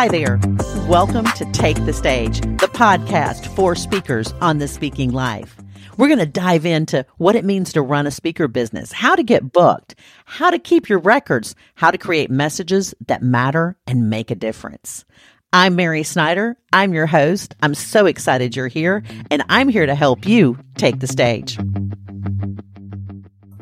Hi there. Welcome to Take the Stage, the podcast for speakers on the speaking life. We're going to dive into what it means to run a speaker business, how to get booked, how to keep your records, how to create messages that matter and make a difference. I'm Mary Snyder. I'm your host. I'm so excited you're here, and I'm here to help you take the stage.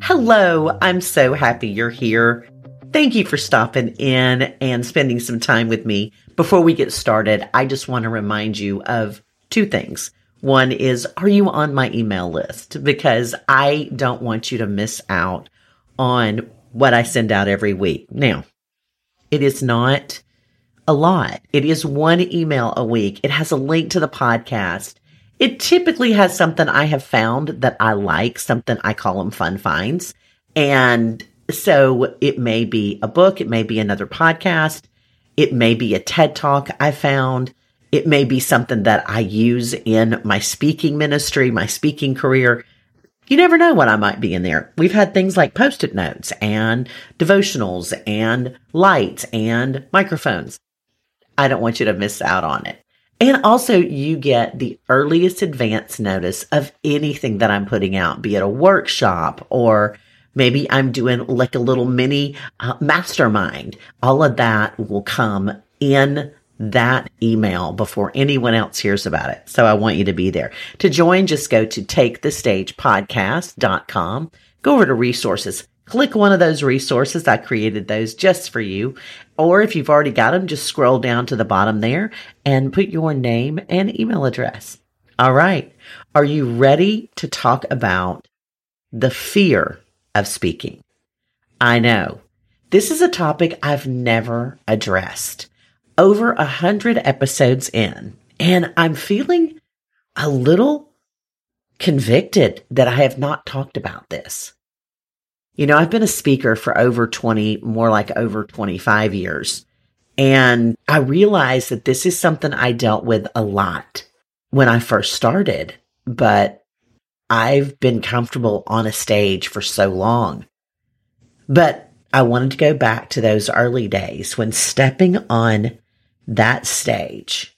Hello. I'm so happy you're here. Thank you for stopping in and spending some time with me. Before we get started, I just want to remind you of two things. One is, are you on my email list? Because I don't want you to miss out on what I send out every week. Now, it is not a lot. It is one email a week. It has a link to the podcast. It typically has something I have found that I like, something I call them fun finds. And so it may be a book, it may be another podcast, it may be a TED talk I found, it may be something that I use in my speaking ministry, my speaking career. You never know what I might be in there. We've had things like post it notes and devotionals and lights and microphones. I don't want you to miss out on it. And also, you get the earliest advance notice of anything that I'm putting out, be it a workshop or Maybe I'm doing like a little mini uh, mastermind. All of that will come in that email before anyone else hears about it. So I want you to be there. To join, just go to takethestagepodcast.com. Go over to resources. Click one of those resources. I created those just for you. Or if you've already got them, just scroll down to the bottom there and put your name and email address. All right. Are you ready to talk about the fear of speaking. I know this is a topic I've never addressed. Over a hundred episodes in, and I'm feeling a little convicted that I have not talked about this. You know, I've been a speaker for over 20, more like over 25 years. And I realized that this is something I dealt with a lot when I first started, but I've been comfortable on a stage for so long. But I wanted to go back to those early days when stepping on that stage,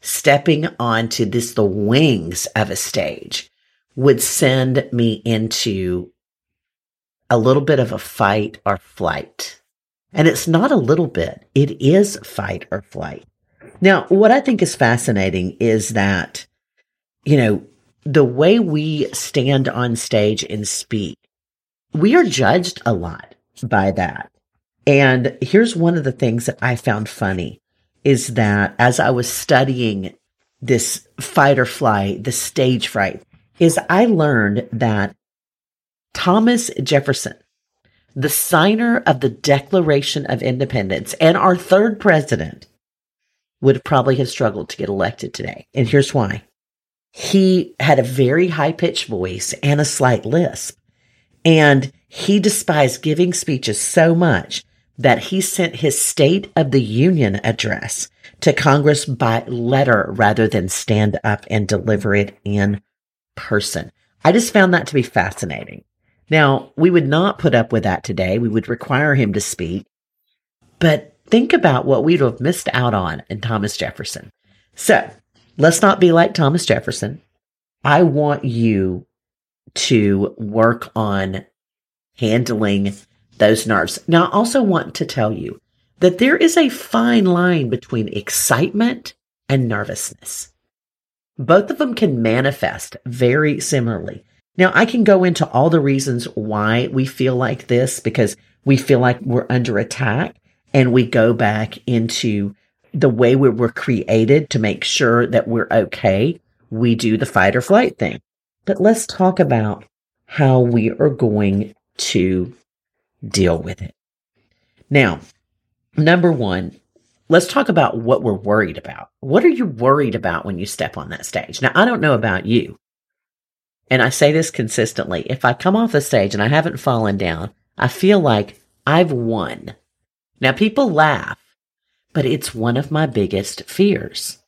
stepping onto this, the wings of a stage would send me into a little bit of a fight or flight. And it's not a little bit, it is fight or flight. Now, what I think is fascinating is that, you know, the way we stand on stage and speak, we are judged a lot by that. And here's one of the things that I found funny is that as I was studying this fight or flight, the stage fright, is I learned that Thomas Jefferson, the signer of the Declaration of Independence and our third president, would probably have struggled to get elected today. And here's why he had a very high pitched voice and a slight lisp. And he despised giving speeches so much that he sent his State of the Union address to Congress by letter rather than stand up and deliver it in person. I just found that to be fascinating. Now, we would not put up with that today. We would require him to speak. But think about what we'd have missed out on in Thomas Jefferson. So Let's not be like Thomas Jefferson. I want you to work on handling those nerves. Now, I also want to tell you that there is a fine line between excitement and nervousness. Both of them can manifest very similarly. Now, I can go into all the reasons why we feel like this because we feel like we're under attack and we go back into the way we were created to make sure that we're okay, we do the fight or flight thing. But let's talk about how we are going to deal with it. Now, number one, let's talk about what we're worried about. What are you worried about when you step on that stage? Now, I don't know about you. And I say this consistently. If I come off the stage and I haven't fallen down, I feel like I've won. Now, people laugh but it's one of my biggest fears.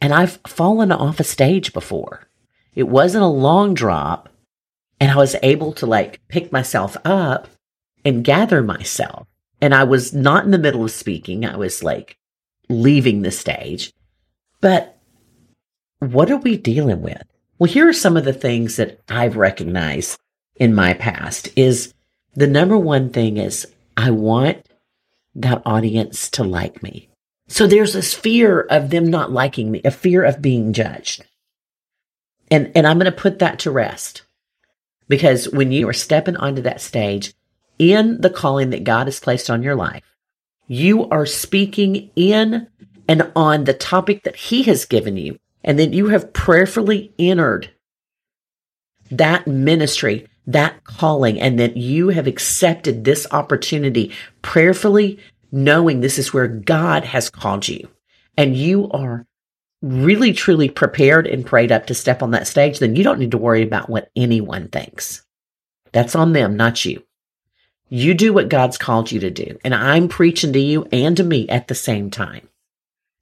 And I've fallen off a stage before. It wasn't a long drop, and I was able to like pick myself up and gather myself. And I was not in the middle of speaking. I was like leaving the stage. But what are we dealing with? Well, here are some of the things that I've recognized in my past is the number one thing is I want that audience to like me. So there's this fear of them not liking me, a fear of being judged. And, and I'm going to put that to rest because when you are stepping onto that stage in the calling that God has placed on your life, you are speaking in and on the topic that he has given you. And then you have prayerfully entered that ministry, that calling, and that you have accepted this opportunity prayerfully, knowing this is where God has called you. And you are really truly prepared and prayed up to step on that stage, then you don't need to worry about what anyone thinks. That's on them, not you. You do what God's called you to do. And I'm preaching to you and to me at the same time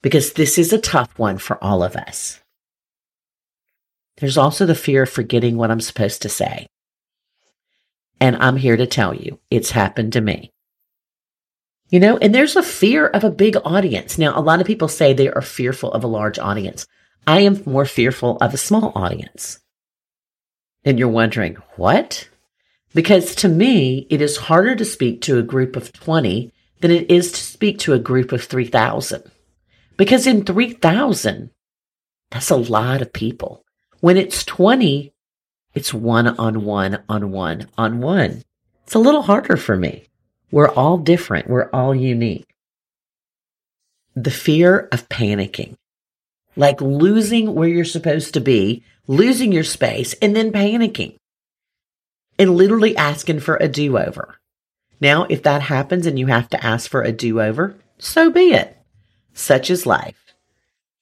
because this is a tough one for all of us. There's also the fear of forgetting what I'm supposed to say. And I'm here to tell you it's happened to me. You know, and there's a fear of a big audience. Now, a lot of people say they are fearful of a large audience. I am more fearful of a small audience. And you're wondering, what? Because to me, it is harder to speak to a group of 20 than it is to speak to a group of 3,000. Because in 3,000, that's a lot of people. When it's 20, it's one on one on one on one. It's a little harder for me. We're all different. We're all unique. The fear of panicking, like losing where you're supposed to be, losing your space, and then panicking and literally asking for a do over. Now, if that happens and you have to ask for a do over, so be it. Such is life.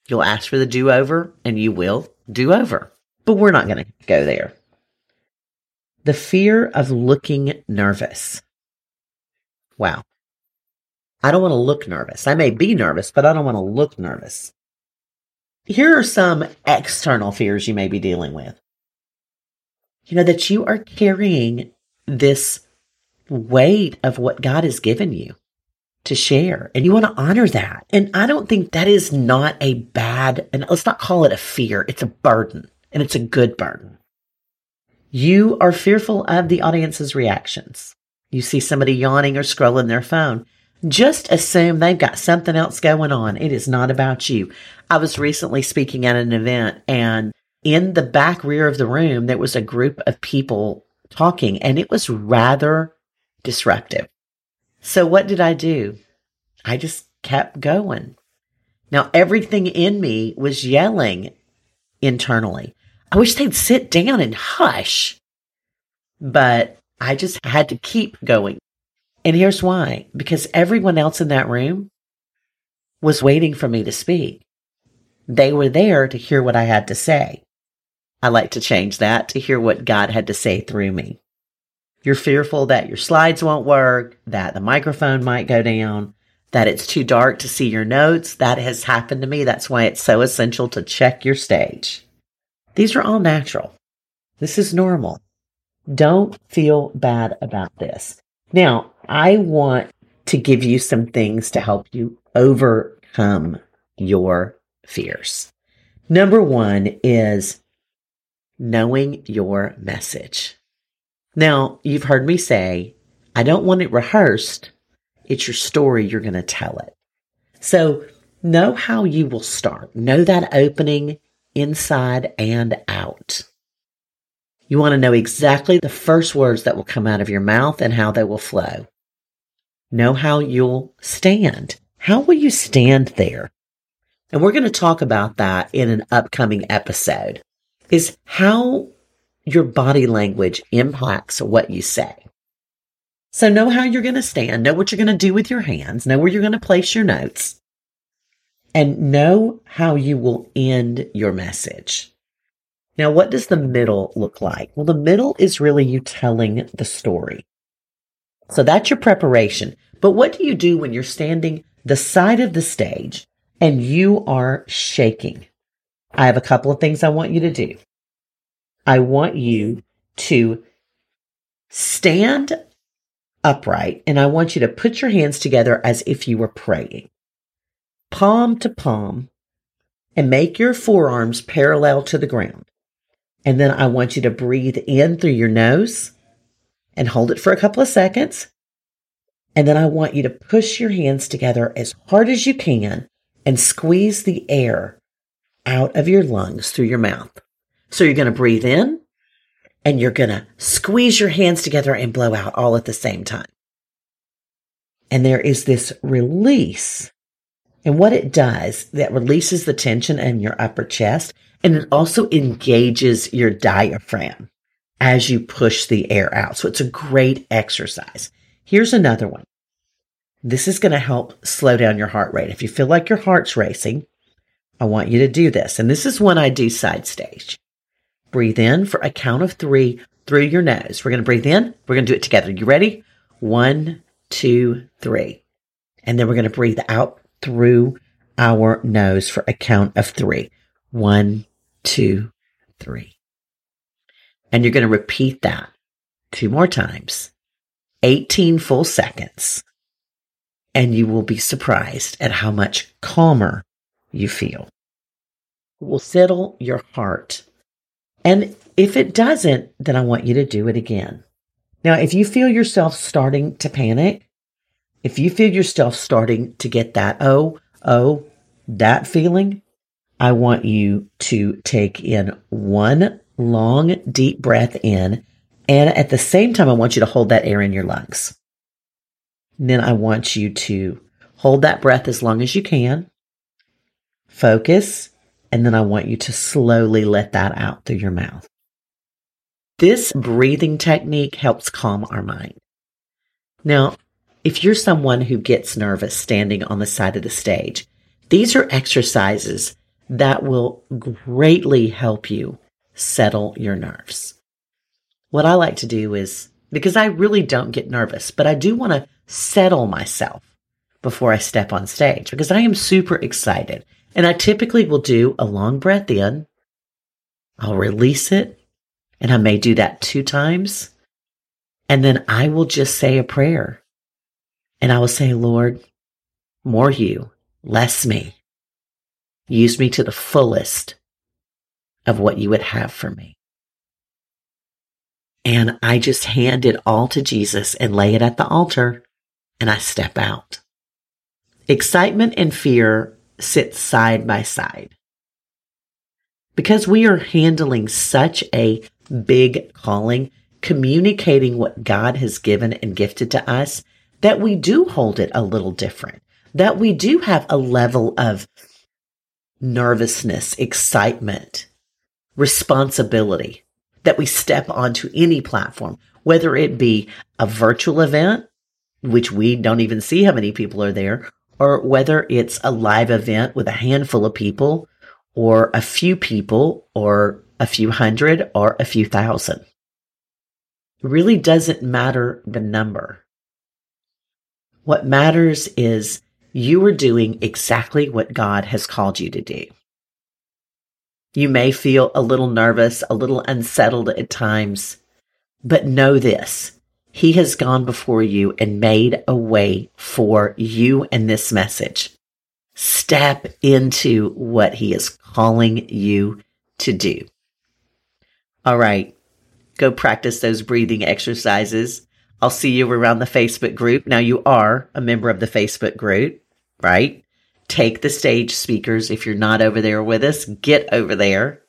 You'll ask for the do over and you will do over. But we're not going to go there. The fear of looking nervous. Wow. I don't want to look nervous. I may be nervous, but I don't want to look nervous. Here are some external fears you may be dealing with. You know, that you are carrying this weight of what God has given you to share and you want to honor that. And I don't think that is not a bad, and let's not call it a fear. It's a burden and it's a good burden. You are fearful of the audience's reactions. You see somebody yawning or scrolling their phone. Just assume they've got something else going on. It is not about you. I was recently speaking at an event and in the back rear of the room, there was a group of people talking and it was rather disruptive. So what did I do? I just kept going. Now everything in me was yelling internally. I wish they'd sit down and hush. But I just had to keep going. And here's why because everyone else in that room was waiting for me to speak. They were there to hear what I had to say. I like to change that to hear what God had to say through me. You're fearful that your slides won't work, that the microphone might go down, that it's too dark to see your notes. That has happened to me. That's why it's so essential to check your stage. These are all natural. This is normal. Don't feel bad about this. Now, I want to give you some things to help you overcome your fears. Number one is knowing your message. Now, you've heard me say, I don't want it rehearsed. It's your story. You're going to tell it. So know how you will start. Know that opening inside and out. You want to know exactly the first words that will come out of your mouth and how they will flow. Know how you'll stand. How will you stand there? And we're going to talk about that in an upcoming episode is how your body language impacts what you say. So know how you're going to stand, know what you're going to do with your hands, know where you're going to place your notes, and know how you will end your message. Now, what does the middle look like? Well, the middle is really you telling the story. So that's your preparation. But what do you do when you're standing the side of the stage and you are shaking? I have a couple of things I want you to do. I want you to stand upright and I want you to put your hands together as if you were praying. Palm to palm and make your forearms parallel to the ground. And then I want you to breathe in through your nose and hold it for a couple of seconds. And then I want you to push your hands together as hard as you can and squeeze the air out of your lungs through your mouth. So you're going to breathe in and you're going to squeeze your hands together and blow out all at the same time. And there is this release. And what it does, that releases the tension in your upper chest and it also engages your diaphragm as you push the air out. So it's a great exercise. Here's another one. This is going to help slow down your heart rate. If you feel like your heart's racing, I want you to do this. And this is one I do side stage. Breathe in for a count of three through your nose. We're going to breathe in. We're going to do it together. You ready? One, two, three. And then we're going to breathe out through our nose for a count of three. One, two, three. And you're going to repeat that two more times, 18 full seconds. And you will be surprised at how much calmer you feel. It will settle your heart. And if it doesn't, then I want you to do it again. Now, if you feel yourself starting to panic, if you feel yourself starting to get that, oh, oh, that feeling, I want you to take in one long, deep breath in. And at the same time, I want you to hold that air in your lungs. And then I want you to hold that breath as long as you can. Focus. And then I want you to slowly let that out through your mouth. This breathing technique helps calm our mind. Now, if you're someone who gets nervous standing on the side of the stage, these are exercises that will greatly help you settle your nerves. What I like to do is because I really don't get nervous, but I do want to settle myself before I step on stage because I am super excited. And I typically will do a long breath in. I'll release it. And I may do that two times. And then I will just say a prayer. And I will say, Lord, more you, less me. Use me to the fullest of what you would have for me. And I just hand it all to Jesus and lay it at the altar and I step out. Excitement and fear sit side by side. Because we are handling such a big calling, communicating what God has given and gifted to us, that we do hold it a little different, that we do have a level of nervousness, excitement, responsibility that we step onto any platform, whether it be a virtual event, which we don't even see how many people are there, or whether it's a live event with a handful of people or a few people or a few hundred or a few thousand. It really doesn't matter the number. What matters is you are doing exactly what God has called you to do. You may feel a little nervous, a little unsettled at times, but know this. He has gone before you and made a way for you and this message. Step into what he is calling you to do. All right. Go practice those breathing exercises. I'll see you around the Facebook group. Now you are a member of the Facebook group, right? Take the stage speakers. If you're not over there with us, get over there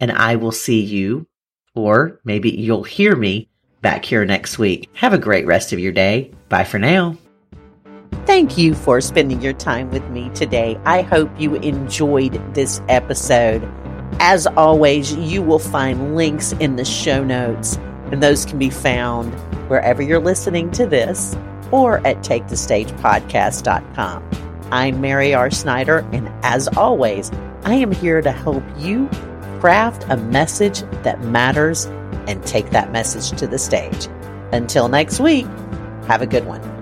and I will see you or maybe you'll hear me back here next week. Have a great rest of your day. Bye for now. Thank you for spending your time with me today. I hope you enjoyed this episode. As always, you will find links in the show notes, and those can be found wherever you're listening to this or at takethestagepodcast.com. I'm Mary R. Snyder, and as always, I am here to help you craft a message that matters and take that message to the stage. Until next week, have a good one.